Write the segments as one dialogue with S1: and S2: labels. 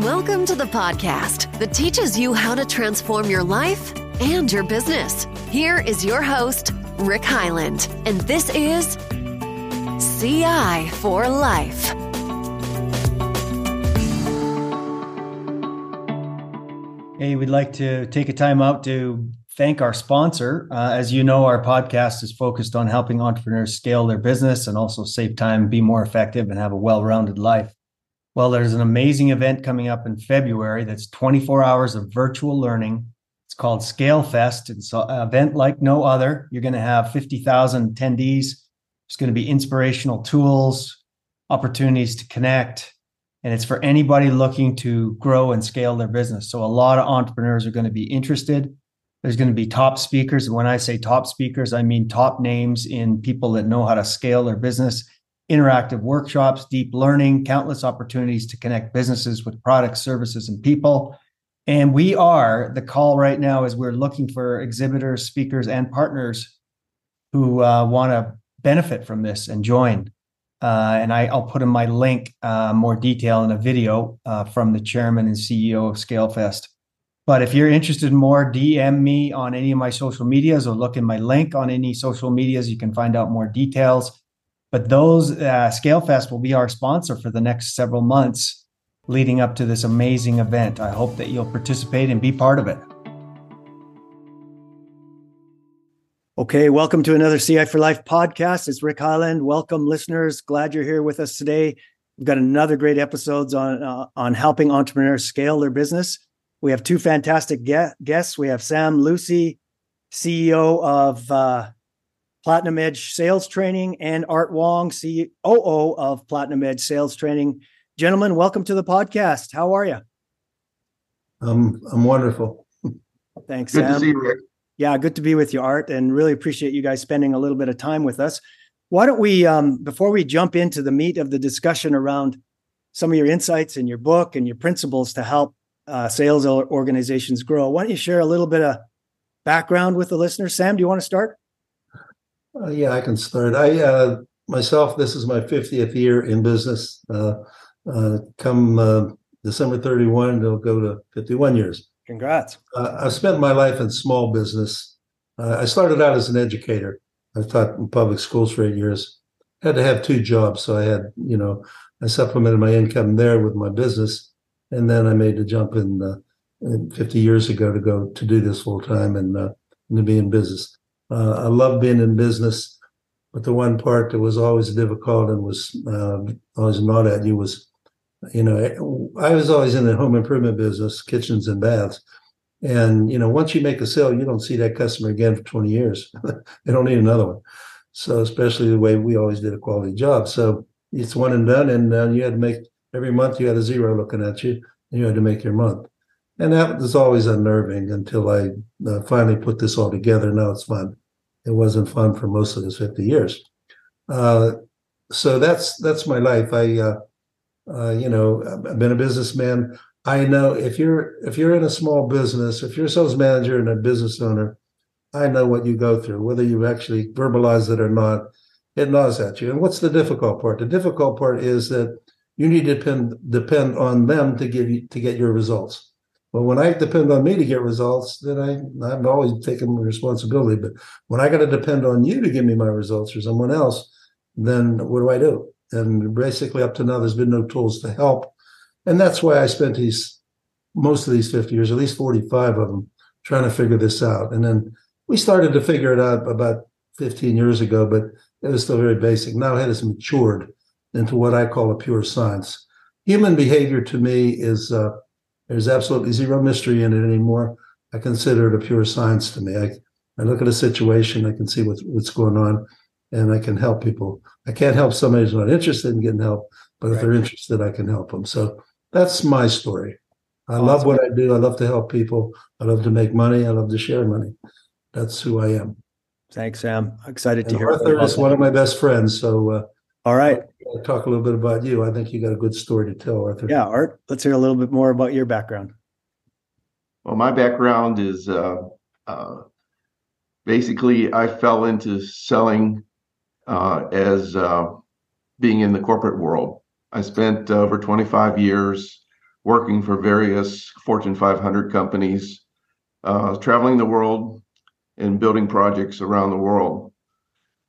S1: Welcome to the podcast that teaches you how to transform your life and your business. Here is your host, Rick Heyland, and this is CI for Life.
S2: Hey, we'd like to take a time out to thank our sponsor. Uh, as you know, our podcast is focused on helping entrepreneurs scale their business and also save time, be more effective, and have a well rounded life. Well, there's an amazing event coming up in February that's 24 hours of virtual learning. It's called Scale Fest. It's an event like no other. You're going to have 50,000 attendees. It's going to be inspirational tools, opportunities to connect, and it's for anybody looking to grow and scale their business. So a lot of entrepreneurs are going to be interested. There's going to be top speakers. And when I say top speakers, I mean top names in people that know how to scale their business interactive workshops, deep learning, countless opportunities to connect businesses with products, services, and people. And we are the call right now is we're looking for exhibitors, speakers, and partners who uh, want to benefit from this and join. Uh, and I, will put in my link uh, more detail in a video uh, from the chairman and CEO of ScaleFest. But if you're interested in more, DM me on any of my social medias or look in my link on any social medias. You can find out more details. But those uh, ScaleFest will be our sponsor for the next several months leading up to this amazing event. I hope that you'll participate and be part of it. Okay, welcome to another CI for Life podcast. It's Rick Heyland. Welcome, listeners. Glad you're here with us today. We've got another great episodes on uh, on helping entrepreneurs scale their business. We have two fantastic guests. We have Sam Lucy, CEO of uh, Platinum Edge Sales Training, and Art Wong, COO of Platinum Edge Sales Training. Gentlemen, welcome to the podcast. How are you?
S3: Um, I'm wonderful.
S2: Thanks,
S4: good
S2: Sam.
S4: to see you, Rick.
S2: Yeah, good to be with you, Art, and really appreciate you guys spending a little bit of time with us. Why don't we, um, before we jump into the meat of the discussion around some of your insights in your book and your principles to help uh, sales organizations grow, why don't you share a little bit of background with the listeners? Sam, do you want to start?
S3: Uh, yeah, I can start. I uh, myself, this is my 50th year in business. Uh, uh come uh, December 31, it'll go to 51 years.
S2: Congrats.
S3: Uh, I've spent my life in small business. I started out as an educator. I taught in public schools for eight years. Had to have two jobs, so I had, you know, I supplemented my income there with my business, and then I made the jump in, in 50 years ago to go to do this full time and, and to be in business. Uh, I love being in business, but the one part that was always difficult and was uh, always not at you was, you know, I was always in the home improvement business, kitchens and baths. And, you know, once you make a sale, you don't see that customer again for 20 years. they don't need another one. So, especially the way we always did a quality job. So it's one and done. And uh, you had to make every month you had a zero looking at you and you had to make your month. And that was always unnerving until I uh, finally put this all together. Now it's fun it wasn't fun for most of his 50 years. Uh, so that's that's my life. I, uh, uh, you know, I've been a businessman. I know if you're if you're in a small business, if you're a sales manager and a business owner, I know what you go through, whether you actually verbalize it or not. It gnaws at you. And what's the difficult part? The difficult part is that you need to depend depend on them to give you to get your results. Well, when I depend on me to get results, then I I'm always taking responsibility. But when I got to depend on you to give me my results or someone else, then what do I do? And basically, up to now, there's been no tools to help, and that's why I spent these most of these 50 years, at least 45 of them, trying to figure this out. And then we started to figure it out about 15 years ago, but it was still very basic. Now it has matured into what I call a pure science. Human behavior to me is uh, there's absolutely zero mystery in it anymore. I consider it a pure science to me. I, I look at a situation, I can see what's, what's going on, and I can help people. I can't help somebody who's not interested in getting help, but right. if they're interested, I can help them. So that's my story. I oh, love what great. I do. I love to help people. I love to make money. I love to share money. That's who I am.
S2: Thanks, Sam. Excited
S3: and
S2: to hear.
S3: Arthur is one of my best friends. So uh,
S2: all right.
S3: I'll talk a little bit about you. I think you got a good story to tell, Arthur.
S2: Yeah, Art, let's hear a little bit more about your background.
S4: Well, my background is uh, uh, basically I fell into selling uh, as uh, being in the corporate world. I spent over 25 years working for various Fortune 500 companies, uh, traveling the world and building projects around the world.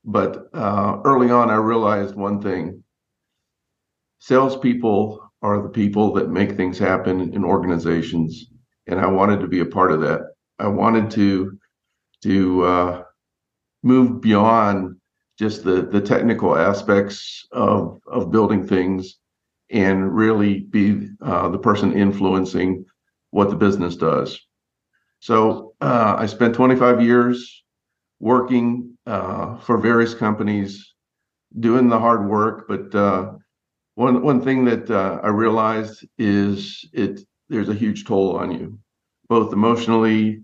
S4: But uh, early on, I realized one thing salespeople are the people that make things happen in organizations. And I wanted to be a part of that. I wanted to to uh, move beyond just the the technical aspects of of building things and really be uh, the person influencing what the business does. So uh, I spent 25 years working uh, for various companies, doing the hard work. But uh, one one thing that uh, I realized is it there's a huge toll on you, both emotionally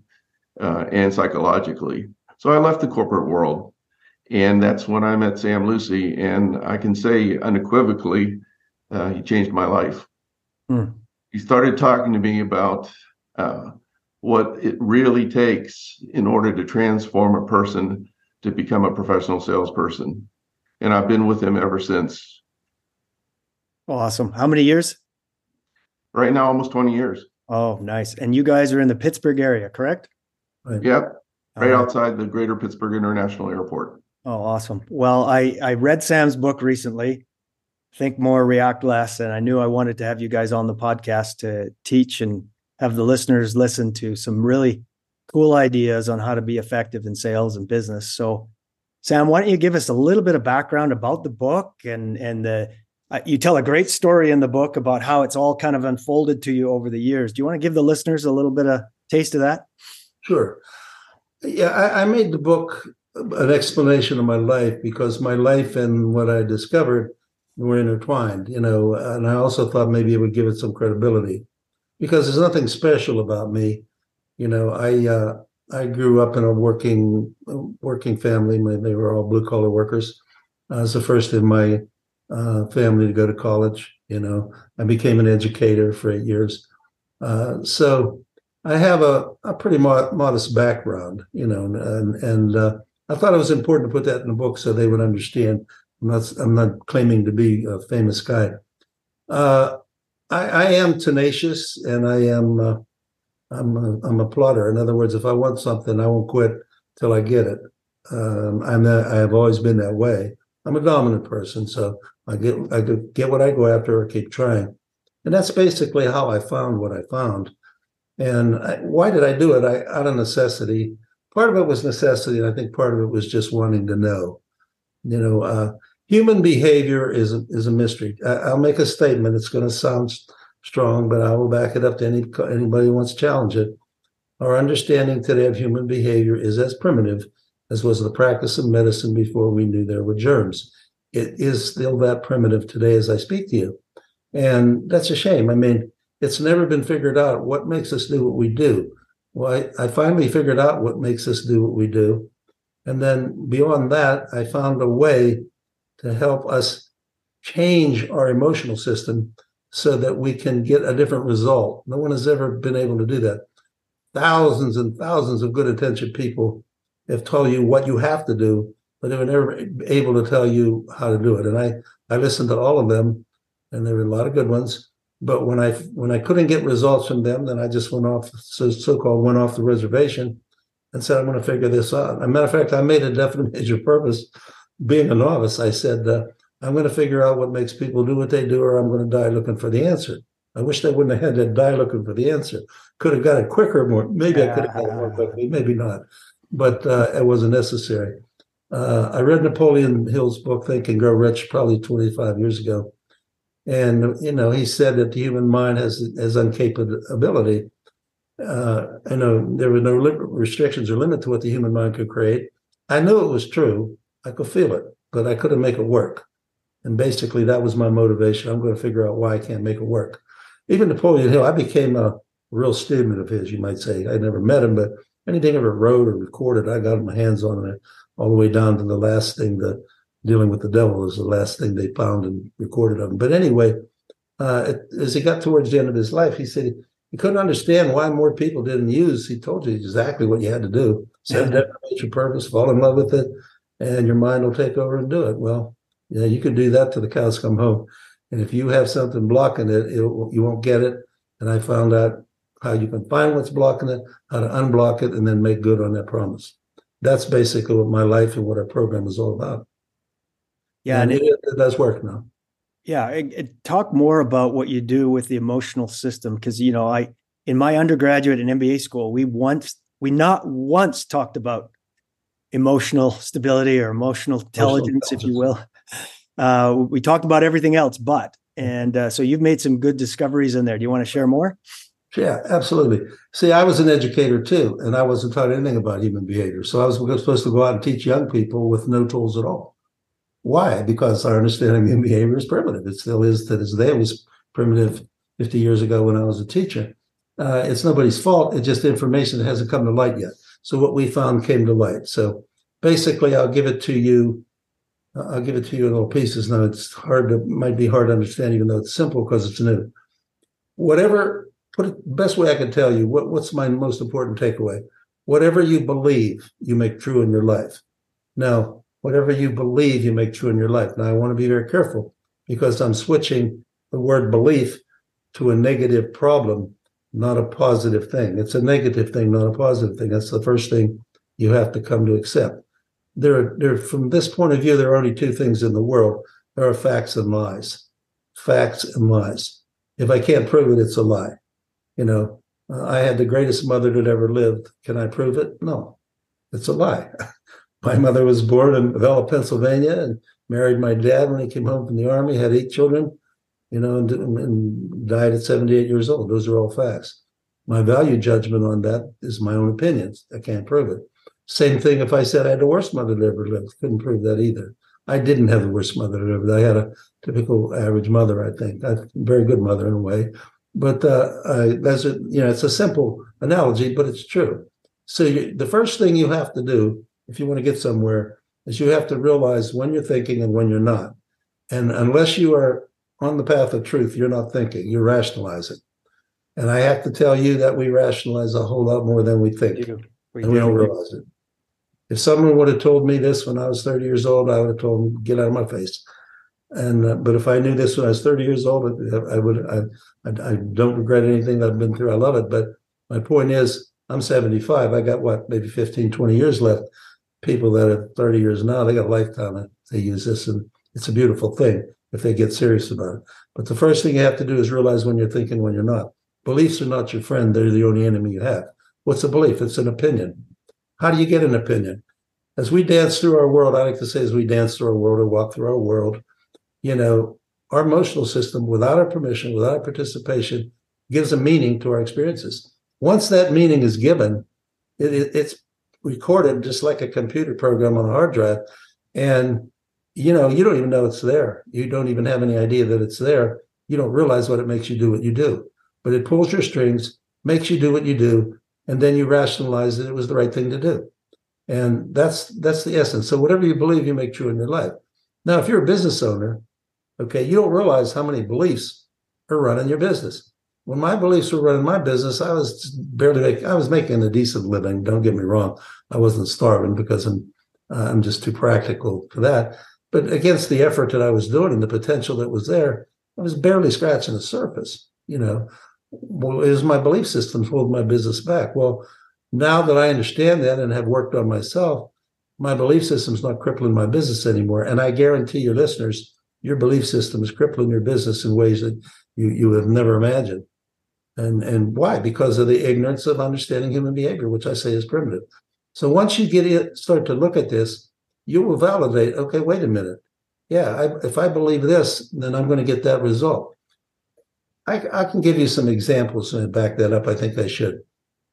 S4: uh, and psychologically. So I left the corporate world and that's when I met Sam Lucy. And I can say unequivocally, uh, he changed my life. Hmm. He started talking to me about uh, what it really takes in order to transform a person to become a professional salesperson. And I've been with him ever since.
S2: Awesome. How many years?
S4: Right now, almost 20 years.
S2: Oh, nice. And you guys are in the Pittsburgh area, correct?
S4: Right. Yep. Right outside the Greater Pittsburgh International Airport.
S2: Oh, awesome. Well, I, I read Sam's book recently, Think More, React Less, and I knew I wanted to have you guys on the podcast to teach and have the listeners listen to some really cool ideas on how to be effective in sales and business. So, Sam, why don't you give us a little bit of background about the book and and the uh, you tell a great story in the book about how it's all kind of unfolded to you over the years. Do you want to give the listeners a little bit of taste of that?
S3: Sure. Yeah, I, I made the book an explanation of my life because my life and what I discovered were intertwined, you know, and I also thought maybe it would give it some credibility because there's nothing special about me. You know, I uh, I grew up in a working working family. They were all blue collar workers. I was the first in my uh, family to go to college. You know, I became an educator for eight years. Uh, so I have a, a pretty mo- modest background, you know, and and uh, I thought it was important to put that in the book so they would understand. I'm not I'm not claiming to be a famous guy. Uh, I, I, am tenacious and I am uh, I'm a, I'm a plotter. In other words, if I want something, I won't quit till I get it. Um, I'm I have always been that way. I'm a dominant person, so I get I get what I go after or keep trying, and that's basically how I found what I found. And I, why did I do it? I out of necessity part of it was necessity, and I think part of it was just wanting to know. You know, uh, human behavior is a, is a mystery. I, will make a statement. It's going to sound strong, but I will back it up to any anybody who wants to challenge it. Our understanding today of human behavior is as primitive as was the practice of medicine before we knew there were germs. It is still that primitive today as I speak to you. And that's a shame. I mean, it's never been figured out what makes us do what we do. Well, I, I finally figured out what makes us do what we do. And then beyond that, I found a way to help us change our emotional system so that we can get a different result. No one has ever been able to do that. Thousands and thousands of good intentioned people have told you what you have to do, but they were never able to tell you how to do it. And I, I listened to all of them, and there were a lot of good ones. But when I when I couldn't get results from them, then I just went off so so called went off the reservation and said I'm going to figure this out. As a matter of fact, I made a definite major purpose. Being a novice, I said uh, I'm going to figure out what makes people do what they do, or I'm going to die looking for the answer. I wish they wouldn't have had to die looking for the answer. Could have got it quicker, more. Maybe I could have got it more quickly, maybe not, but uh, it wasn't necessary. Uh, I read Napoleon Hill's book, Think and Grow Rich, probably 25 years ago, and you know, he said that the human mind has has uncapability. Uh, I know there were no restrictions or limit to what the human mind could create. I knew it was true. I could feel it, but I couldn't make it work. And basically, that was my motivation. I'm going to figure out why I can't make it work. Even Napoleon Hill, I became a real student of his, you might say. I never met him, but anything ever wrote or recorded, I got my hands on it all the way down to the last thing, the dealing with the devil is the last thing they found and recorded of him. But anyway, uh, as he got towards the end of his life, he said he couldn't understand why more people didn't use. He told you exactly what you had to do: set a your purpose, fall in love with it, and your mind will take over and do it. Well, yeah, you can do that till the cows come home. And if you have something blocking it, it you won't get it. And I found out how you can find what's blocking it, how to unblock it, and then make good on that promise. That's basically what my life and what our program is all about.
S2: Yeah,
S3: and,
S2: and
S3: it, it does work now.
S2: Yeah, it, it, talk more about what you do with the emotional system because you know I in my undergraduate and MBA school we once we not once talked about emotional stability or emotional intelligence, emotional if you will. Uh, we talked about everything else, but and uh, so you've made some good discoveries in there. Do you want to share more?
S3: Yeah, absolutely. See, I was an educator too, and I wasn't taught anything about human behavior. So I was supposed to go out and teach young people with no tools at all. Why? Because our understanding of human behavior is primitive. It still is to this day. It was primitive 50 years ago when I was a teacher. Uh, it's nobody's fault. It's just information that hasn't come to light yet. So what we found came to light. So basically, I'll give it to you. I'll give it to you in little pieces. Now it's hard to might be hard to understand, even though it's simple because it's new. Whatever put it best way I can tell you, what, what's my most important takeaway? Whatever you believe, you make true in your life. Now, whatever you believe, you make true in your life. Now, I want to be very careful because I'm switching the word belief to a negative problem, not a positive thing. It's a negative thing, not a positive thing. That's the first thing you have to come to accept. There there, from this point of view, there are only two things in the world there are facts and lies. Facts and lies. If I can't prove it, it's a lie. You know, uh, I had the greatest mother that ever lived. Can I prove it? No, it's a lie. my mother was born in Avella, Pennsylvania, and married my dad when he came home from the army. Had eight children, you know, and, and died at 78 years old. Those are all facts. My value judgment on that is my own opinions. I can't prove it. Same thing if I said I had the worst mother that ever lived. Couldn't prove that either. I didn't have the worst mother that ever. I had a typical average mother, I think. A very good mother in a way. But uh, uh, that's a, you know, it's a simple analogy, but it's true. So you, the first thing you have to do if you want to get somewhere is you have to realize when you're thinking and when you're not. And unless you are on the path of truth, you're not thinking, you're rationalizing. And I have to tell you that we rationalize a whole lot more than we think. We and we don't realize it. If someone would have told me this when I was 30 years old, I would have told them, get out of my face. And uh, but if I knew this when I was 30 years old, I would. I, I, I don't regret anything that I've been through. I love it. But my point is, I'm 75. I got what maybe 15, 20 years left. People that are 30 years now, they got a lifetime. They use this, and it's a beautiful thing if they get serious about it. But the first thing you have to do is realize when you're thinking, when you're not. Beliefs are not your friend; they're the only enemy you have. What's a belief? It's an opinion. How do you get an opinion? As we dance through our world, I like to say, as we dance through our world or walk through our world, you know, our emotional system, without our permission, without our participation, gives a meaning to our experiences. Once that meaning is given, it, it, it's recorded just like a computer program on a hard drive. And, you know, you don't even know it's there. You don't even have any idea that it's there. You don't realize what it makes you do what you do. But it pulls your strings, makes you do what you do, and then you rationalize that it was the right thing to do. And that's that's the essence. So whatever you believe, you make true in your life. Now, if you're a business owner, Okay, you don't realize how many beliefs are running your business. When my beliefs were running my business, I was barely making. I was making a decent living. Don't get me wrong. I wasn't starving because I'm uh, I'm just too practical for that. But against the effort that I was doing and the potential that was there, I was barely scratching the surface. You know, well, it was my belief systems holding my business back. Well, now that I understand that and have worked on myself, my belief system's not crippling my business anymore. And I guarantee your listeners, your belief system is crippling your business in ways that you, you have never imagined. And, and why? Because of the ignorance of understanding human behavior, which I say is primitive. So once you get it, start to look at this, you will validate, okay, wait a minute. Yeah, I, if I believe this, then I'm going to get that result. I, I, can give you some examples and back that up. I think I should.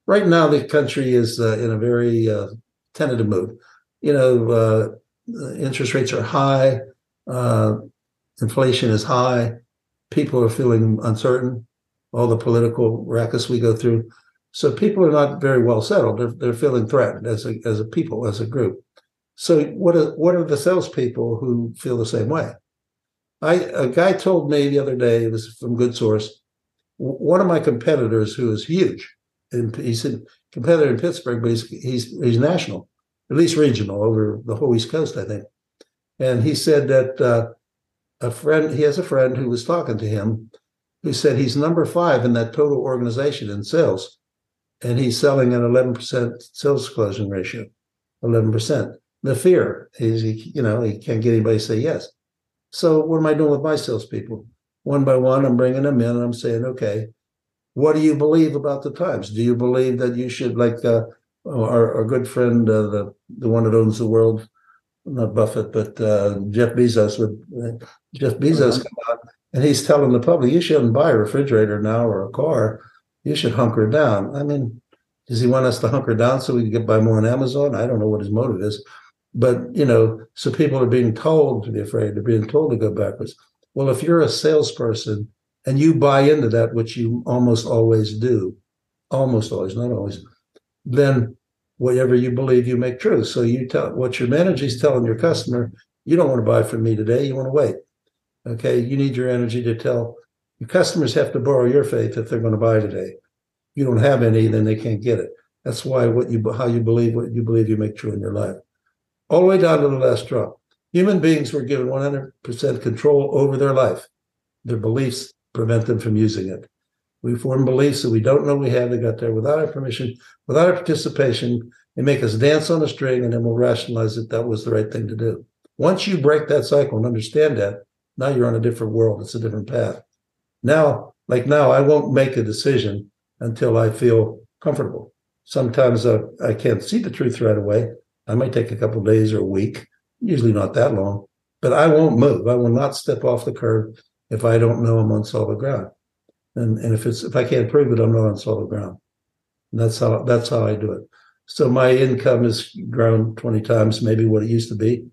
S3: Right now, the country is uh, in a very uh, tentative mood. You know, uh, interest rates are high. Inflation is high, people are feeling uncertain, all the political rackets we go through. So people are not very well settled. They're, they're feeling threatened as a as a people, as a group. So what are what are the salespeople who feel the same way? I a guy told me the other day, it was from good source, one of my competitors who is huge, and he's a competitor in Pittsburgh, but he's he's he's national, at least regional over the whole East Coast, I think. And he said that uh, a friend he has a friend who was talking to him who said he's number five in that total organization in sales, and he's selling an 11% sales closing ratio, 11%. The fear is, he, you know, he can't get anybody to say yes. So what am I doing with my salespeople? One by one, I'm bringing them in and I'm saying, okay, what do you believe about the times? Do you believe that you should, like uh, our, our good friend, uh, the the one that owns the world, not Buffett, but uh, Jeff Bezos would uh, Jeff Bezos uh-huh. come out and he's telling the public you shouldn't buy a refrigerator now or a car. You should hunker down. I mean, does he want us to hunker down so we can get buy more on Amazon? I don't know what his motive is, but you know, so people are being told to be afraid. They're being told to go backwards. Well, if you're a salesperson and you buy into that, which you almost always do, almost always, not always, then whatever you believe you make true. So you tell what your manager is telling your customer, you don't want to buy from me today. You want to wait. Okay, you need your energy to tell your customers have to borrow your faith if they're going to buy today. You don't have any, then they can't get it. That's why what you how you believe what you believe you make true in your life, all the way down to the last drop. Human beings were given 100% control over their life. Their beliefs prevent them from using it. We form beliefs that we don't know we have. They got there without our permission, without our participation. They make us dance on a string, and then we'll rationalize that that was the right thing to do. Once you break that cycle and understand that, now you're on a different world. It's a different path. Now, like now, I won't make a decision until I feel comfortable. Sometimes uh, I can't see the truth right away. I might take a couple days or a week, usually not that long, but I won't move. I will not step off the curb if I don't know I'm on solid ground. And, and if it's if I can't prove it, I'm not on solid ground. And that's how that's how I do it. So my income has grown 20 times maybe what it used to be.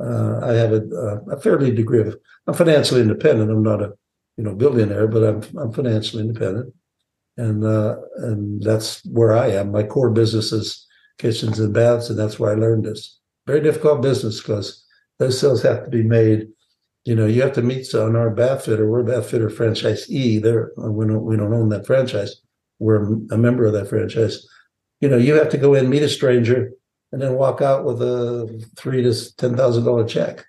S3: Uh, I have a, a, fairly degree of I'm financially independent. I'm not a you know billionaire, but I'm I'm financially independent, and uh, and that's where I am. My core business is kitchens and baths, and that's where I learned this. Very difficult business because those sales have to be made. You know, you have to meet on our bath fitter. We're bath fitter franchisee. There, we don't we don't own that franchise. We're a member of that franchise. You know, you have to go in, meet a stranger, and then walk out with a three to ten thousand dollar check.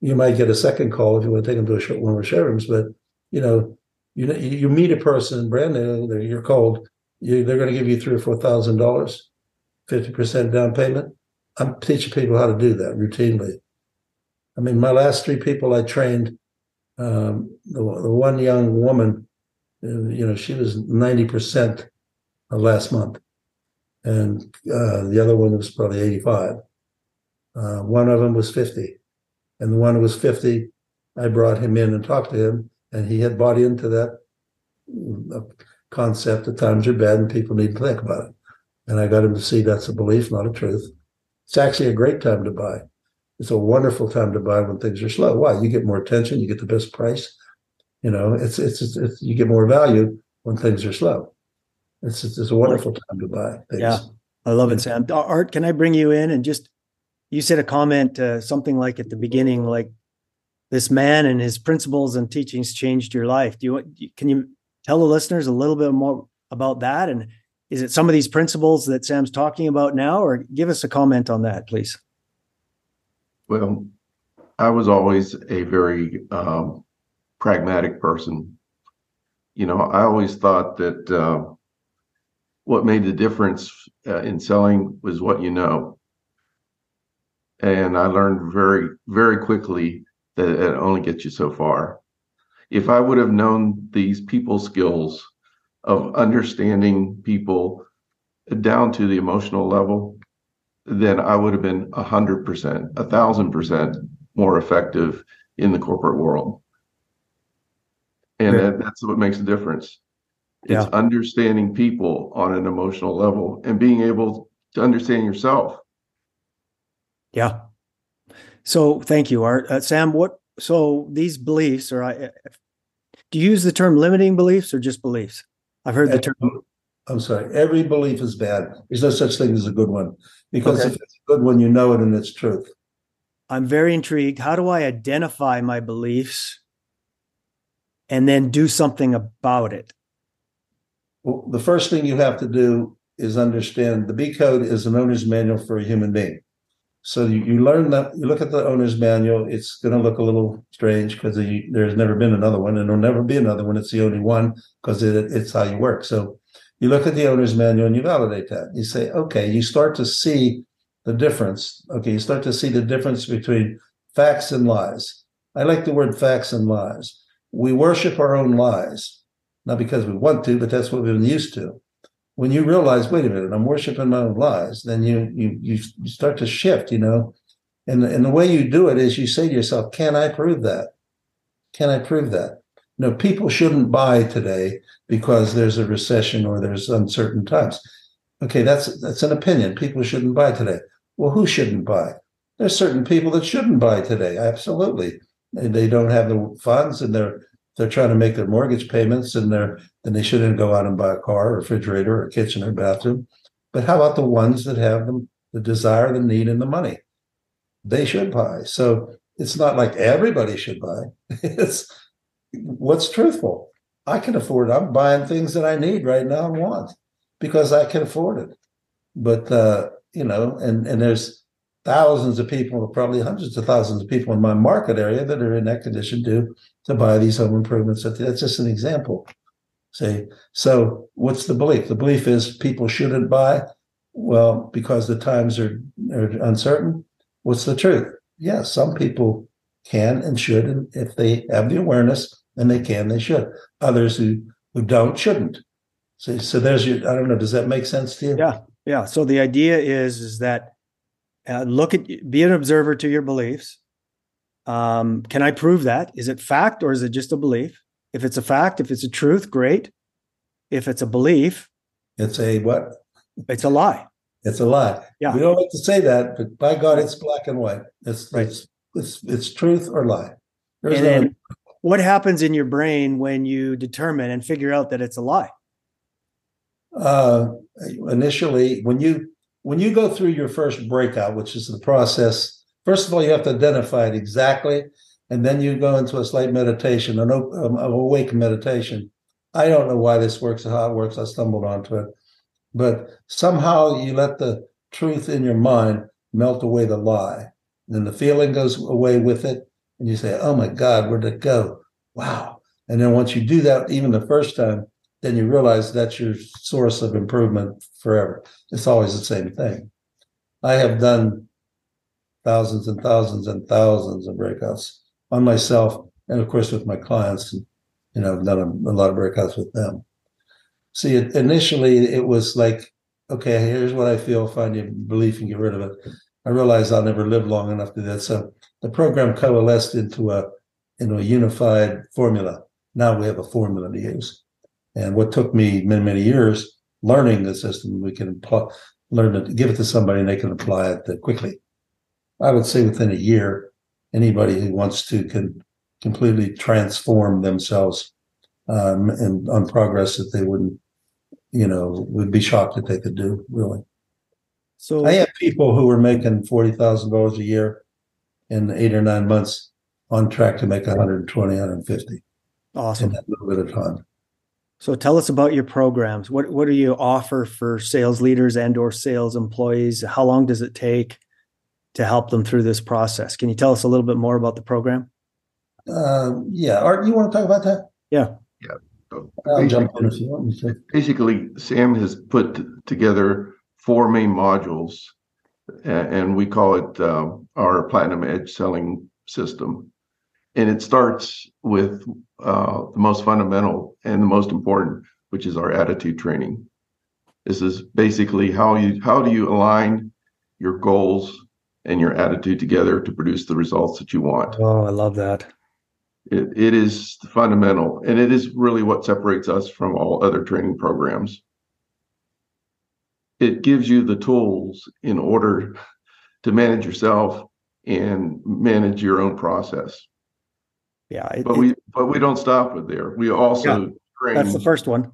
S3: You might get a second call if you want to take them to a one of our showrooms, but you know, you you meet a person brand new, you're cold, you, they're going to give you three or four thousand dollars, fifty percent down payment. I'm teaching people how to do that routinely. I mean, my last three people I trained, um, the, the one young woman, uh, you know, she was ninety percent last month and uh, the other one was probably 85. Uh, one of them was 50. And the one who was 50, I brought him in and talked to him, and he had bought into that uh, concept that times are bad and people need to think about it. And I got him to see that's a belief, not a truth. It's actually a great time to buy. It's a wonderful time to buy when things are slow. Why? You get more attention, you get the best price. You know, it's it's, it's, it's you get more value when things are slow. It's it's a wonderful time to buy things.
S2: Yeah, I love it, Sam. Art, can I bring you in and just you said a comment uh, something like at the beginning, like this man and his principles and teachings changed your life. Do you can you tell the listeners a little bit more about that? And is it some of these principles that Sam's talking about now, or give us a comment on that, please?
S4: Well, I was always a very um, pragmatic person. You know, I always thought that. Uh, what made the difference uh, in selling was what you know. And I learned very, very quickly that it only gets you so far. If I would have known these people skills of understanding people down to the emotional level, then I would have been a hundred percent, a thousand percent more effective in the corporate world. And that, that's what makes a difference. It's yeah. understanding people on an emotional level and being able to understand yourself.
S2: Yeah. So thank you, Art. Uh, Sam, what, so these beliefs, or I, do you use the term limiting beliefs or just beliefs? I've heard the term.
S3: I'm sorry. Every belief is bad. There's no such thing as a good one because okay. if it's a good one, you know it and it's truth.
S2: I'm very intrigued. How do I identify my beliefs and then do something about it?
S3: Well, the first thing you have to do is understand the B code is an owner's manual for a human being. So you, you learn that you look at the owner's manual. It's going to look a little strange because there's never been another one, and there'll never be another one. It's the only one because it, it's how you work. So you look at the owner's manual and you validate that. You say, okay, you start to see the difference. Okay, you start to see the difference between facts and lies. I like the word facts and lies. We worship our own lies, not because we want to, but that's what we've been used to when you realize, wait a minute, I'm worshiping my own lies, then you you you start to shift, you know. And, and the way you do it is you say to yourself, can I prove that? Can I prove that? No, people shouldn't buy today because there's a recession or there's uncertain times. Okay, that's that's an opinion. People shouldn't buy today. Well, who shouldn't buy? There's certain people that shouldn't buy today. Absolutely. They, they don't have the funds and they're they're trying to make their mortgage payments and they're then they shouldn't go out and buy a car or refrigerator or kitchen or bathroom. But how about the ones that have them the desire, the need, and the money? They should buy. So it's not like everybody should buy. it's what's truthful. I can afford. It. I'm buying things that I need right now and want because I can afford it. But uh, you know, and and there's thousands of people, probably hundreds of thousands of people in my market area that are in that condition to to buy these home improvements. That's just an example. See, so what's the belief? The belief is people shouldn't buy. Well, because the times are, are uncertain. What's the truth? Yes, yeah, some people can and should, and if they have the awareness and they can, they should. Others who who don't shouldn't. See, so there's your. I don't know. Does that make sense to you?
S2: Yeah, yeah. So the idea is is that uh, look at be an observer to your beliefs um, can i prove that is it fact or is it just a belief if it's a fact if it's a truth great if it's a belief
S3: it's a what
S2: it's a lie
S3: it's a lie yeah we don't like to say that but by god it's black and white it's right. it's it's, it's truth or lie
S2: There's and no then what happens in your brain when you determine and figure out that it's a lie
S3: uh, initially when you when you go through your first breakout, which is the process, first of all, you have to identify it exactly, and then you go into a slight meditation, an um, awake meditation. I don't know why this works or how it works. I stumbled onto it, but somehow you let the truth in your mind melt away the lie. Then the feeling goes away with it, and you say, "Oh my God, where'd it go? Wow!" And then once you do that, even the first time, then you realize that's your source of improvement forever. It's always the same thing. I have done thousands and thousands and thousands of breakouts on myself and of course with my clients and you know I've done a, a lot of breakouts with them. See, it, initially it was like, okay, here's what I feel, find your belief and get rid of it. I realized I'll never live long enough to do that. So the program coalesced into a into a unified formula. Now we have a formula to use. And what took me many, many years learning the system, we can apply, learn to give it to somebody and they can apply it quickly. I would say within a year, anybody who wants to can completely transform themselves um, and on progress that they wouldn't, you know, would be shocked that they could do really. So I have people who are making forty thousand dollars a year in eight or nine months on track to make 120, 150.
S2: Awesome.
S3: In that little bit of time.
S2: So tell us about your programs. What what do you offer for sales leaders and or sales employees? How long does it take to help them through this process? Can you tell us a little bit more about the program?
S3: Uh, yeah, Art, you want to talk about that?
S2: Yeah.
S4: Yeah. I'll jump in if you want me to. Basically, Sam has put together four main modules, and we call it uh, our Platinum Edge selling system and it starts with uh, the most fundamental and the most important, which is our attitude training. This is basically how you how do you align your goals and your attitude together to produce the results that you want.
S2: Oh, I love that.
S4: It, it is fundamental, and it is really what separates us from all other training programs. It gives you the tools in order to manage yourself and manage your own process.
S2: Yeah
S4: it, but we but we don't stop with there. We also yeah,
S2: train that's the first one.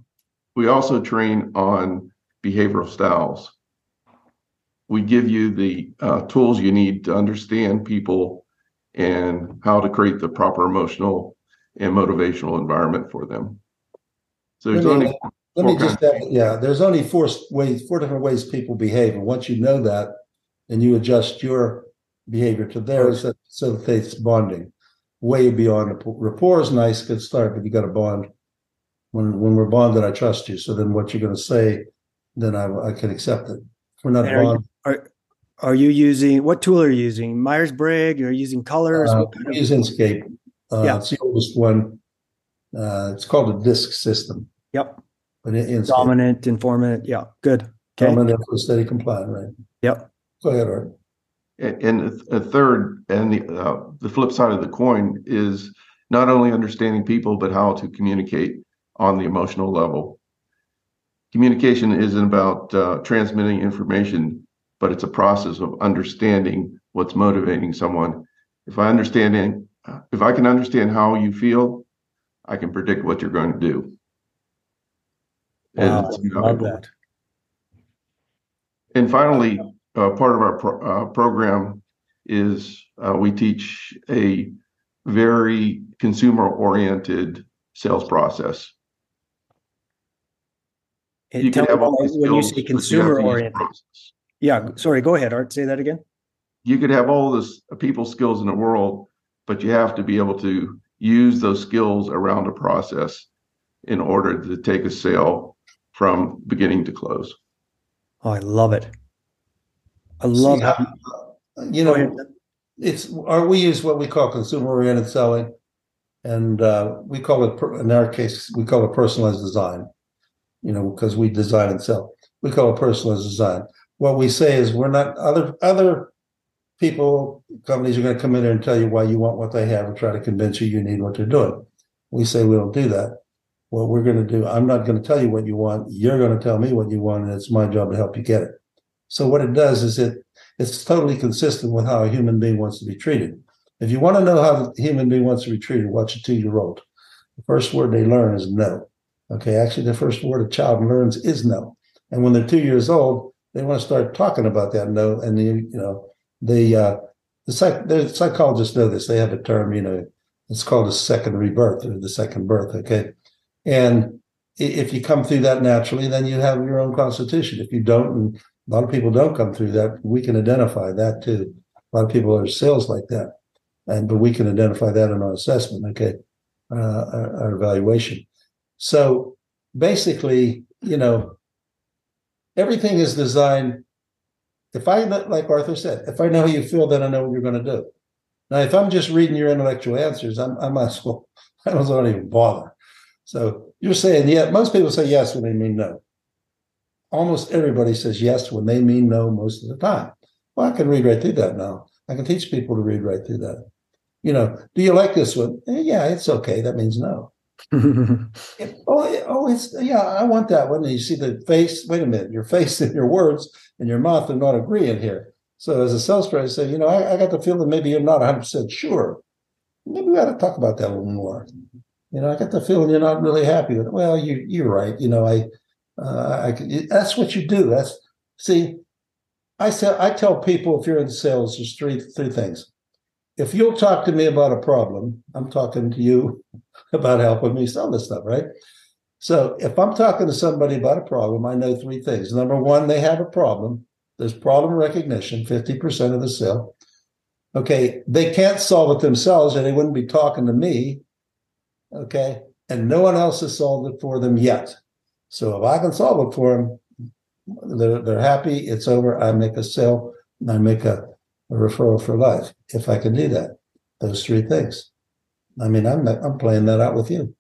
S4: We also train on behavioral styles. We give you the uh, tools you need to understand people and how to create the proper emotional and motivational environment for them.
S3: So there's only let me just add, yeah there's only four ways four different ways people behave and once you know that and you adjust your behavior to theirs so that it's bonding way beyond rapport is nice, good start, but you got to bond. When when we're bonded, I trust you. So then, what you're going to say, then I, I can accept it. If we're not
S2: are you-
S3: bonded.
S2: Are are you using what tool are you using? Myers Briggs? You're using colors?
S3: Uh,
S2: What kind of-
S3: use Inscape. Uh,
S2: Yeah.
S3: It's the oldest one. Uh, it's called a DISC system.
S2: Yep.
S3: But in Inscape,
S2: Dominant, informant. Yeah, good. Okay.
S3: dominant for steady compliant, right?
S2: Yep.
S3: Go ahead, Art.
S4: And a third, and the uh, the flip side of the coin is not only understanding people, but how to communicate on the emotional level. Communication isn't about uh, transmitting information, but it's a process of understanding what's motivating someone. If I understand, if I can understand how you feel, I can predict what you're going to do. And
S2: Wow,
S4: invaluable.
S2: that.
S4: And finally, uh, part of our pro- uh, program is uh, we teach a very consumer-oriented sales process.
S2: And
S4: You
S2: tell
S4: can have
S2: me
S4: the
S2: when you say
S4: you
S2: consumer oriented.
S4: process.
S2: Yeah, sorry, go ahead, Art. Say that again.
S4: You could have all this people skills in the world, but you have to be able to use those skills around a process in order to take a sale from beginning to close.
S2: Oh, I love it. I love
S3: See,
S2: how
S3: You know, it's or we use what we call consumer oriented selling, and uh, we call it in our case we call it personalized design. You know, because we design and sell, we call it personalized design. What we say is we're not other other people companies are going to come in there and tell you why you want what they have and try to convince you you need what they're doing. We say we don't do that. What we're going to do, I'm not going to tell you what you want. You're going to tell me what you want, and it's my job to help you get it. So what it does is it it's totally consistent with how a human being wants to be treated. If you want to know how a human being wants to be treated, watch a two-year-old. The first word they learn is no. Okay, actually, the first word a child learns is no. And when they're two years old, they want to start talking about that no. And the, you know, the uh, the, psych, the psychologists know this. They have a term, you know, it's called a second rebirth or the second birth. Okay, and if you come through that naturally, then you have your own constitution. If you don't, and a lot of people don't come through that. We can identify that too. A lot of people are sales like that, and but we can identify that in our assessment. Okay, uh, our, evaluation. So basically, you know, everything is designed. If I like Arthur said, if I know how you feel, then I know what you're going to do. Now, if I'm just reading your intellectual answers, I'm, I might as well. I not even bother. So you're saying yeah. Most people say yes when they mean no almost everybody says yes when they mean no most of the time. Well, I can read right through that now. I can teach people to read right through that. You know, do you like this one? Eh, yeah, it's okay. That means no. Eh, Oh, oh, it's yeah, I want that one. And you see the face. Wait a minute, your face and your words and your mouth are not agreeing here. So as a salesperson, I said, you know, I, I got the feeling maybe you're not 100 percent sure. Maybe we ought to talk about that a little more. You know, I got the feeling you're not really happy with it. Well, you you're right. You know, I uh, I, that's what you do. That's see, I say I tell people if you're in sales, there's three three things. If you'll talk to me about a problem, I'm talking to you about helping me sell this stuff, right? So if I'm talking to somebody about a problem, I know three things. Number one, they have a problem. There's problem recognition, 50% of the sale. Okay, they can't solve it themselves, and they wouldn't be talking to me. Okay, and no one else has solved it for them yet. So if I can solve it for them, they're, they're happy. It's over. I make a sale. and I make a, a referral for life. If I can do that, those three things. I mean, I'm I'm playing that out with you.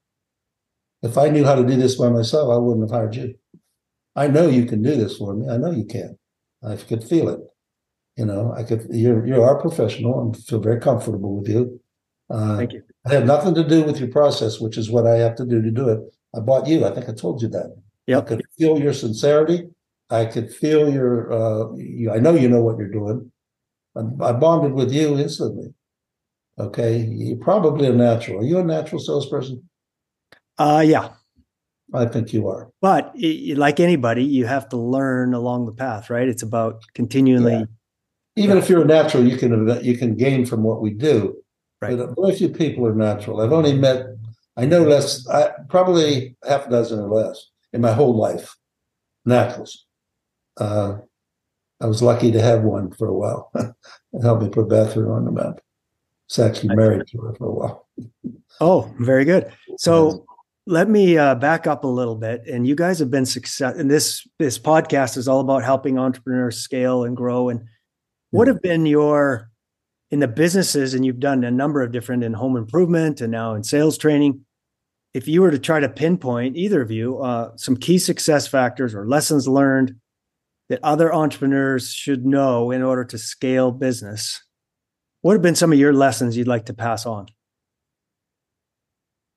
S3: If I knew how to do this by myself, I wouldn't have hired you. I know you can do this for me. I know you can. I could feel it. You know, I could. You're you are a professional. I feel very comfortable with you. Uh,
S2: Thank you.
S3: I had nothing to do with your process, which is what I have to do to do it. I bought you. I think I told you that. I could feel your sincerity. I could feel your. Uh, you, I know you know what you're doing. I, I bonded with you instantly. Okay, you're probably a natural. Are you a natural salesperson?
S2: Uh, yeah.
S3: I think you are.
S2: But like anybody, you have to learn along the path, right? It's about continually.
S3: Yeah. Even if you're a natural, you can you can gain from what we do.
S2: Right.
S3: But very few people are natural. I've only met, I know less, I, probably half a dozen or less in my whole life, naturals. Uh, I was lucky to have one for a while. it helped me put bathroom on the map. It's actually married to her for a while.
S2: Oh, very good. So let me uh, back up a little bit. And you guys have been success. And this this podcast is all about helping entrepreneurs scale and grow. And what have been your in the businesses? And you've done a number of different in home improvement and now in sales training. If you were to try to pinpoint either of you uh, some key success factors or lessons learned that other entrepreneurs should know in order to scale business, what have been some of your lessons you'd like to pass on?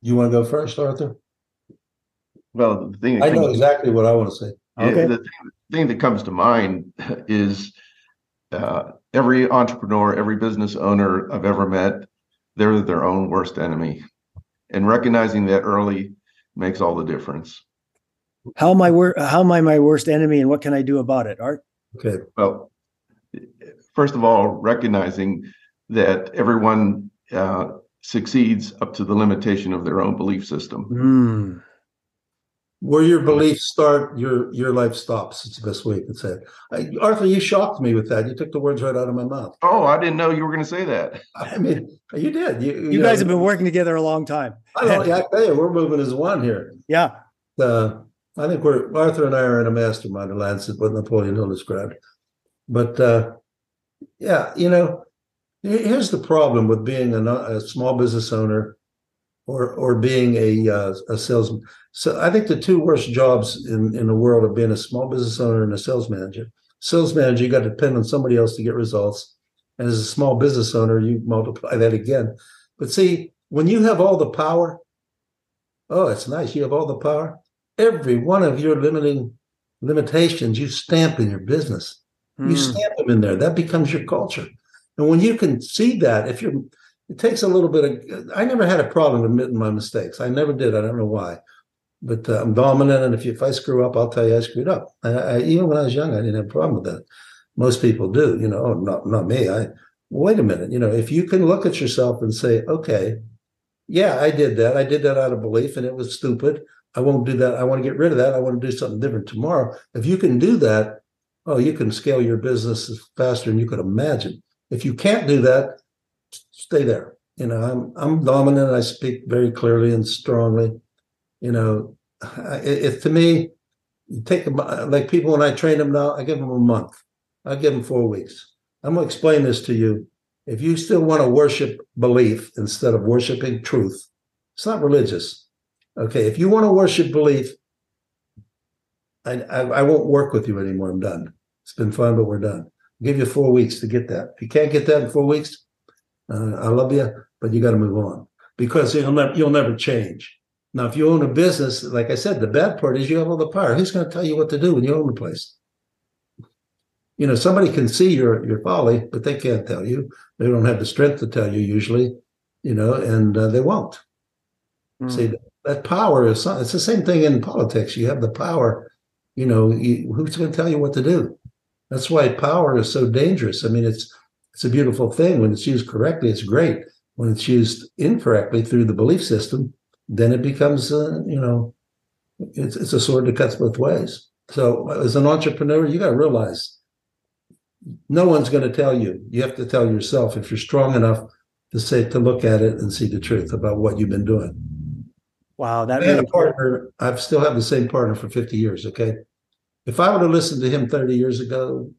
S3: You want to go first, Arthur?
S4: Well, the thing
S3: I know exactly what I want to say.
S4: Okay. The thing, the thing that comes to mind is uh, every entrepreneur, every business owner I've ever met, they're their own worst enemy. And recognizing that early makes all the difference.
S2: How am I wor- how am I my worst enemy and what can I do about it, Art?
S3: Okay.
S4: Well, first of all, recognizing that everyone uh, succeeds up to the limitation of their own belief system.
S2: Mm.
S3: Where your beliefs start, your your life stops. It's the best way you could say it. I, Arthur, you shocked me with that. You took the words right out of my mouth.
S4: Oh, I didn't know you were going to say that.
S3: I mean, you did. You,
S2: you, you guys know, have been working together a long time.
S3: I don't. I tell you, we're moving as one here.
S2: Yeah.
S3: Uh, I think we're Arthur and I are in a mastermind alliance, Lancet, what Napoleon Hill described. But uh, yeah, you know, here's the problem with being a, a small business owner or or being a uh, a salesman. So I think the two worst jobs in in the world are being a small business owner and a sales manager. Sales manager, you got to depend on somebody else to get results, and as a small business owner, you multiply that again. But see, when you have all the power, oh, it's nice. You have all the power every one of your limiting limitations you stamp in your business. Mm. You hmm. stamp them in there. That becomes your culture. And when you can see that, if you're, it takes a little bit of. I never had a problem admitting my mistakes. I never did. I don't know why, but uh, I'm dominant. And if you, if I screw up, I'll tell you I screwed up. I, I, even when I was young, I didn't have a problem with that. Most people do. You know, oh, not not me. I wait a minute. You know, if you can look at yourself and say, okay, yeah, I did that. I did that out of belief, and it was stupid. I won't do that. I want to get rid of that. I want to do something different tomorrow. If you can do that, oh, you can scale your business faster than you could imagine. If you can't do that, stay there. You know, I'm I'm dominant. I speak very clearly and strongly. You know, if to me, you take like people when I train them now, I give them a month. I give them four weeks. I'm gonna explain this to you. If you still want to worship belief instead of worshiping truth, it's not religious Okay, if you want to worship belief, I, I, I won't work with you anymore. I'm done. It's been fun, but we're done. I'll give you four weeks to get that. If you can't get that in four weeks, uh, I love you, but you got to move on because you'll never you'll never change. Now, if you own a business, like I said, the bad part is you have all the power. Who's going to tell you what to do when you own the place? You know, somebody can see your your folly, but they can't tell you. They don't have the strength to tell you usually. You know, and uh, they won't. Mm. See, that power is it's the same thing in politics. You have the power, you know, you, who's going to tell you what to do? That's why power is so dangerous. I mean, it's it's a beautiful thing when it's used correctly. It's great. When it's used incorrectly through the belief system, then it becomes, uh, you know, it's it's a sword that cuts both ways. So as an entrepreneur, you got to realize no one's going to tell you. You have to tell yourself if you're strong enough to say to look at it and see the truth about what you've been doing.
S2: Wow, that
S3: I had a partner. I've still have the same partner for 50 years. Okay. If I would have listened to him 30 years ago,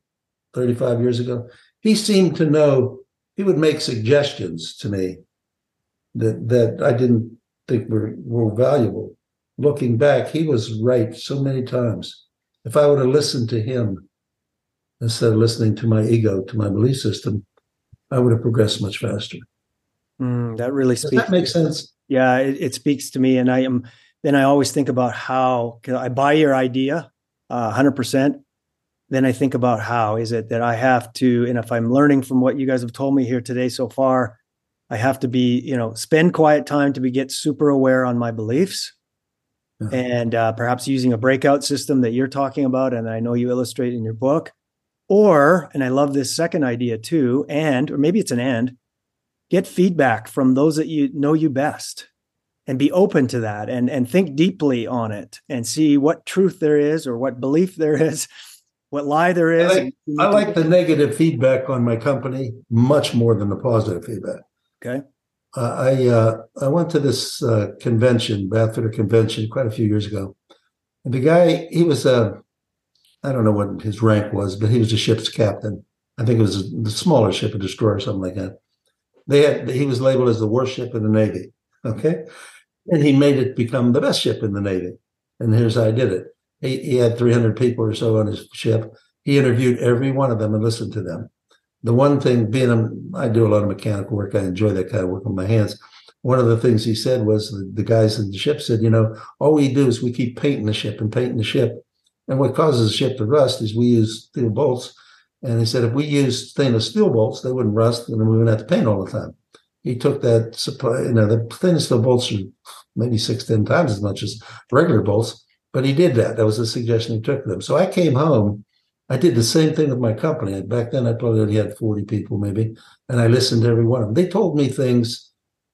S3: 35 years ago, he seemed to know he would make suggestions to me that that I didn't think were, were valuable. Looking back, he was right so many times. If I would have listened to him instead of listening to my ego, to my belief system, I would have progressed much faster.
S2: Mm, that really
S3: speaks. Does that make sense?
S2: yeah it, it, speaks to me and i am then i always think about how i buy your idea uh, 100% then i think about how is it that i have to and if i'm learning from what you guys have told me here today so far i have to be you know spend quiet time to be get super aware on my beliefs. Yeah. and uh, perhaps using a breakout system that you're talking about and i know you illustrate in your book. Or and i love this second idea too and or maybe it's an and get feedback from those that you know you best and be open to that and and think deeply on it and see what truth there is or what belief there is what lie there is.
S3: I like, I like the negative feedback on my company much more than the positive feedback.
S2: Okay.
S3: Uh, I uh, I went to this uh, convention, Bathwater Convention, quite a few years ago, and the guy he was a I don't know what his rank was, but he was a ship's captain. I think it was a, the smaller ship, a destroyer, something like that. They had he was labeled as the worst ship in the Navy. Okay, and he made it become the best ship in the Navy. And here's how I did it. He, he had 300 people or so on his ship. He interviewed every one of them and listened to them. The one thing, being a, I do a lot of mechanical work, I enjoy that kind of work with my hands. One of the things he said was the, the guys in the ship said, you know, all we do is we keep painting the ship and painting the ship. And what causes the ship to rust is we use steel bolts. And he said, if we use stainless steel bolts, they wouldn't rust and we wouldn't have to paint all the time. He took that supply, you know, the stainless steel bolts are maybe six, ten times as much as regular bolts. But he did that. That was a suggestion he took to them. So I came home. I did the same thing with my company. Back then, I probably only had 40 people, maybe, and I listened to every one of them. They told me things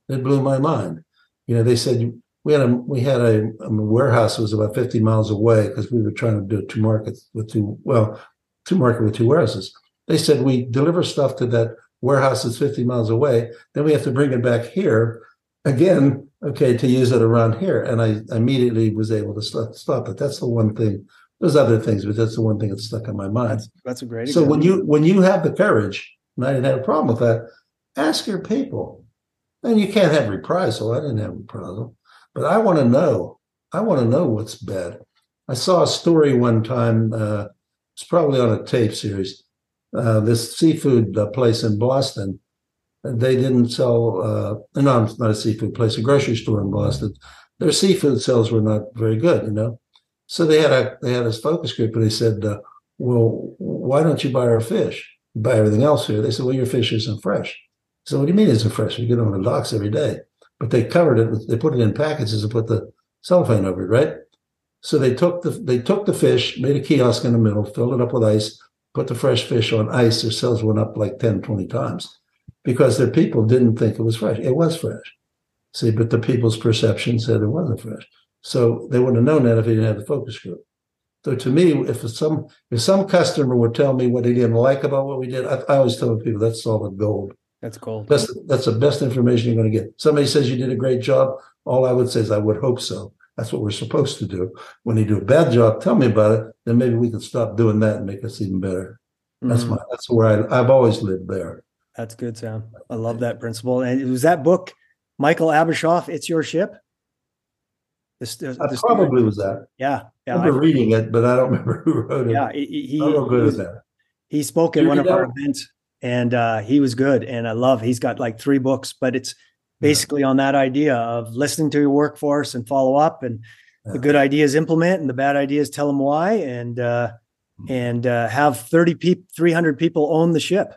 S3: that blew my mind. You know, they said we had a we had a, a warehouse that was about 50 miles away because we were trying to do two markets with two well, two market with two warehouses. They said we deliver stuff to that warehouse that's 50 miles away, then we have to bring it back here again okay, to use it around here. And I immediately was able to stop, stop it. That's the one thing. There's other things, but that's the one thing that stuck in my mind.
S2: That's, that's a great.
S3: So
S2: example.
S3: when you when you have the courage, and I didn't have a problem with that, ask your people. And you can't have reprisal. I didn't have reprisal, but I want to know. I want to know what's bad. I saw a story one time. Uh, it's probably on a tape series. Uh, this seafood uh, place in Boston they didn't sell. Uh, no, not a seafood place, a grocery store in Boston. Their seafood sales were not very good, you know. So they had a they had this focus group, and they said, uh, "Well, why don't you buy our fish? You buy everything else here." They said, "Well, your fish isn't fresh." So what do you mean isn't fresh? We get them on the docks every day, but they covered it. With, they put it in packages and put the cellophane over it, right? So they took the they took the fish, made a kiosk in the middle, filled it up with ice, put the fresh fish on ice. Their sales went up like 10, 20 times because their people didn't think it was fresh. It was fresh. See, but the people's perception said it wasn't fresh. So they wouldn't have known that if he didn't have the focus group. So to me, if some if some customer would tell me what he didn't like about what we did, I, I always tell people that's solid gold.
S2: That's gold.
S3: That's that's the best information you're going to get. Somebody says you did a great job. All I would say is I would hope so. That's what we're supposed to do. When you do a bad job, tell me about it. Then maybe we can stop doing that and make us even better. That's
S2: Mm-hmm.
S3: my that's where I, I've always lived there.
S2: That's good, Sam. I love that principle. And it was that book, Michael Abrashoff, It's Your Ship? This, this,
S3: probably was that.
S2: yeah.
S3: I remember
S2: I-
S3: reading it, but I don't remember who wrote it.
S2: yeah. He, he,
S3: I'm good at that.
S2: he spoke at one of our events and uh, he was good. And I love, he's got like three books, but it's basically on that idea of listening to your workforce and follow up and the good ideas implement and the bad ideas tell them why and, uh,
S3: Mm-hmm.
S2: and uh, have 30 people, 300 people own the ship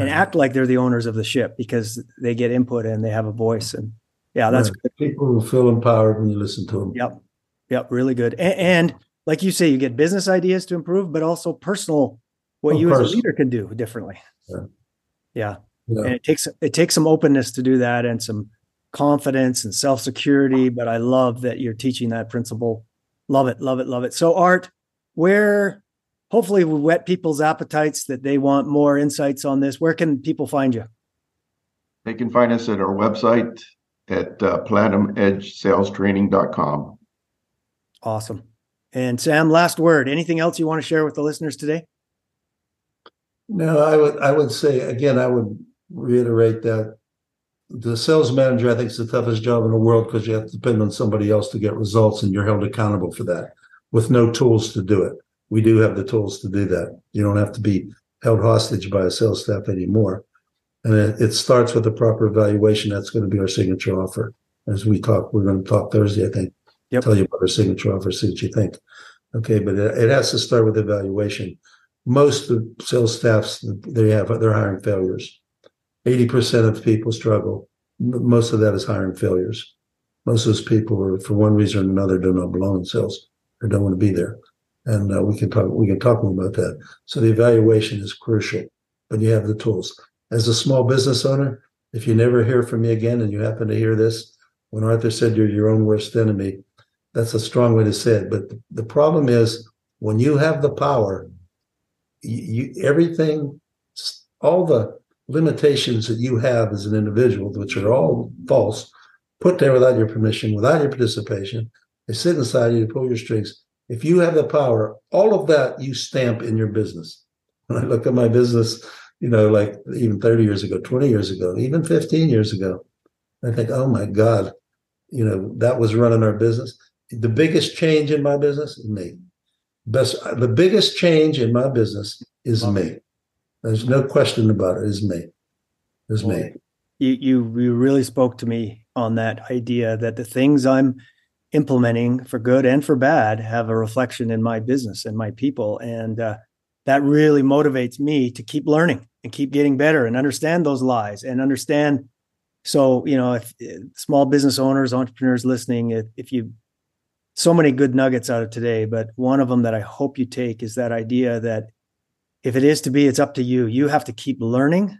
S2: and act like they're the owners of the ship because they get input and they have a voice. And yeah, that's
S3: Right. People will feel empowered when you listen to them.
S2: Yep. Yep. Really good. And, and like you say, you get business ideas to improve, but also personal, what
S3: Of
S2: you as a leader can do differently.
S3: Yeah.
S2: Yeah.
S3: Yeah.
S2: And it takes, it takes some openness to do that and some confidence and self security. But I love that you're teaching that principle. Love it. Love it. Love it. So Art, where hopefully we whet people's appetites that they want more insights on this. Where can people find you?
S4: They can find us at our website at uh, platinumedgeSalesTraining.com.
S2: Awesome. And Sam, last word. Anything else you want to share with the listeners today?
S3: No, I would I would say again, I would reiterate that the sales manager, I think, is the toughest job in the world because you have to depend on somebody else to get results and you're held accountable for that with no tools to do it. We do have the tools to do that. You don't have to be held hostage by a sales staff anymore. And it, it starts with a proper evaluation. That's going to be our signature offer. As we talk, we're going to talk Thursday, I think.
S2: Yep.
S3: Tell you about our signature offer, see what you think. Okay, but it, it has to start with evaluation most of the sales staffs they have they're hiring failures 80% of people struggle most of that is hiring failures most of those people are for one reason or another do not belong in sales or don't want to be there and uh, we can talk we can talk more about that so the evaluation is crucial but you have the tools as a small business owner if you never hear from me again and you happen to hear this when arthur said you're your own worst enemy that's a strong way to say it but the problem is when you have the power you, everything, all the limitations that you have as an individual, which are all false, put there without your permission, without your participation. They sit inside you to pull your strings. If you have the power, all of that you stamp in your business. When I look at my business, you know, like even 30 years ago, 20 years ago, even 15 years ago, I think, oh my God, you know, that was running our business. The biggest change in my business is me. Best, the biggest change in my business is me. There's no question about it. Is me. Is me.
S2: You, you you really spoke to me on that idea that the things I'm implementing for good and for bad have a reflection in my business and my people, and uh, that really motivates me to keep learning and keep getting better and understand those lies and understand. So you know, if, if small business owners, entrepreneurs listening, if, if you so many good nuggets out of today, but one of them that I hope you take is that idea that if it is to be, it's up to you. You have to keep learning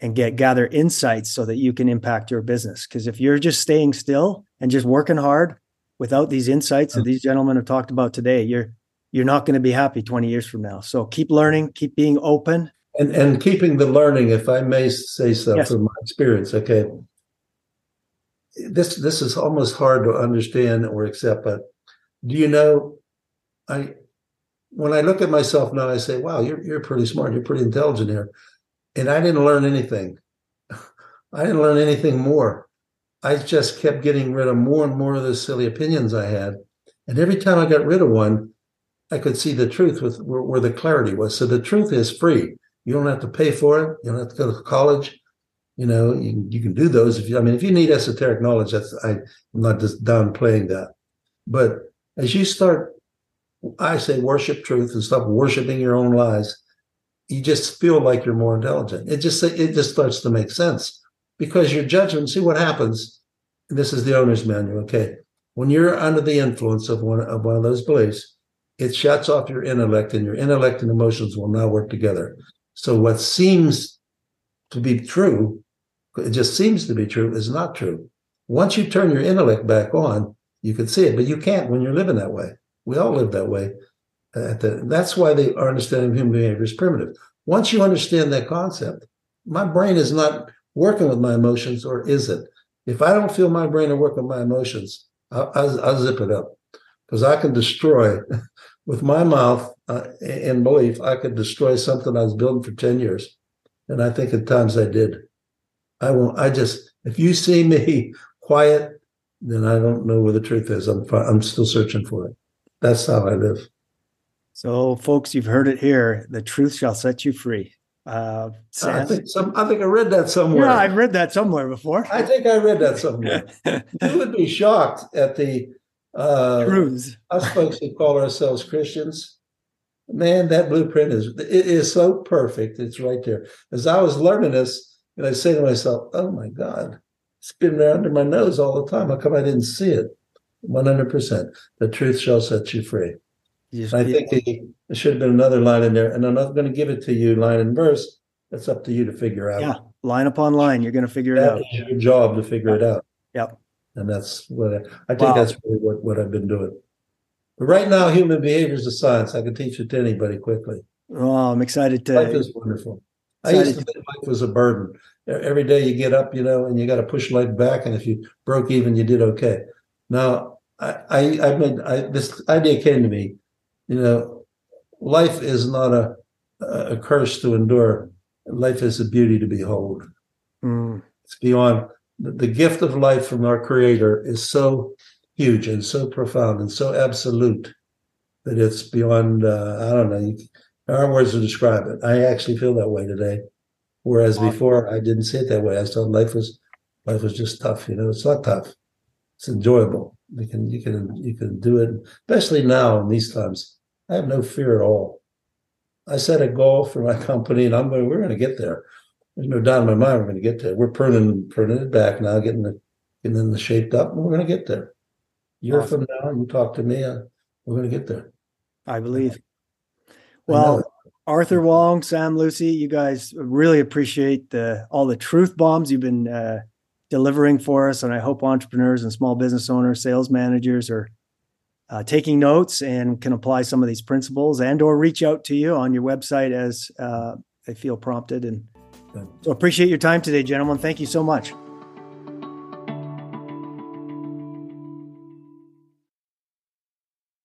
S2: and get gather insights so that you can impact your business. Because if you're just staying still and just working hard without these insights that these gentlemen have talked about today, you're you're not going to be happy 20 years from now. So keep learning, keep being open.
S3: And and keeping the learning, if I may say so yes. from my experience, okay. This this is almost hard to understand or accept, but do you know I when I look at myself now, I say, wow, you're, you're pretty smart. You're pretty intelligent here. And I didn't learn anything. I didn't learn anything more. I just kept getting rid of more and more of those silly opinions I had. And every time I got rid of one, I could see the truth with where, where the clarity was. So the truth is free. You don't have to pay for it. You don't have to go to college. You know, you, you can do those if you, I mean, if you need esoteric knowledge, that's, I, I'm not just downplaying that. But as you start I say worship truth and stop worshiping your own lies, you just feel like you're more intelligent. It just it just starts to make sense because your judgment. See what happens. This is the owner's manual. Okay, when you're under the influence of one of one of those beliefs, it shuts off your intellect, and your intellect and emotions will not work together. So what seems to be true, it just seems to be true, is not true. Once you turn your intellect back on, you can see it, but you can't when you're living that way. We all live that way. Uh, the, that's why the, understanding of human behavior is primitive. Once you understand that concept, my brain is not working with my emotions, or is it? If I don't feel my brain to work with my emotions, I'll, I'll, I'll zip it up because I can destroy with my mouth uh, in belief. I could destroy something I was building for ten years, and I think at times I did. I won't. I just if you see me quiet, then I don't know where the truth is. I'm I'm still searching for it that's how I live.
S2: So, folks, you've heard it here. The truth shall set you free. Uh,
S3: I think some. I think I read that somewhere.
S2: Yeah, I've read that somewhere before.
S3: I think I read that somewhere. you would be shocked at the uh, truths. Us folks who call ourselves Christians. Man, that blueprint is it is so perfect. It's right there. As I was learning this, and I say to myself, "Oh my God, it's been there under my nose all the time. How come I didn't see it?" 100%. The truth shall set you free. Yes, I think there should have been another line in there, and I'm not going to give it to you line and verse. That's up to you to figure out.
S2: Yeah, line upon line, you're going to figure that it
S3: out. your job to figure
S2: yeah.
S3: it out.
S2: Yep.
S3: And that's what I, I think wow. that's really what, what I've been doing. But right now, human behavior is a science. I can teach it to anybody quickly.
S2: Oh, I'm excited to.
S3: Life is wonderful. I used to think life was a burden. Every day you get up, you know, and you got to push life back. And if you broke even, you did okay. Now I, I, I mean, I, this idea came to me. You know, life is not a a curse to endure. Life is a beauty to behold. Mm. It's beyond the, gift of life from our Creator is so huge and so profound and so absolute that it's beyond. Uh, I don't know. There are words to describe it. I actually feel that way today, whereas before I didn't see it that way. I thought life was life was just tough. You know, it's not tough. It's enjoyable. You can you can you can do it, especially now in these times. I have no fear at all. I set a goal for my company, and I'm going. We're going to get there. There's no doubt in my mind we're going to get there. We're pruning pruning it back now, getting the getting the shaped up, and we're going to get there. Year awesome. from now, you talk to me, uh, we're going to get there.
S2: I believe. Well, Arthur Wong, Sam Lucy, you guys really appreciate the all the truth bombs you've been uh, delivering for us. And I hope entrepreneurs and small business owners, sales managers are uh, taking notes and can apply some of these principles and or reach out to you on your website as uh, they feel prompted. And so appreciate your time today, gentlemen. Thank you so much.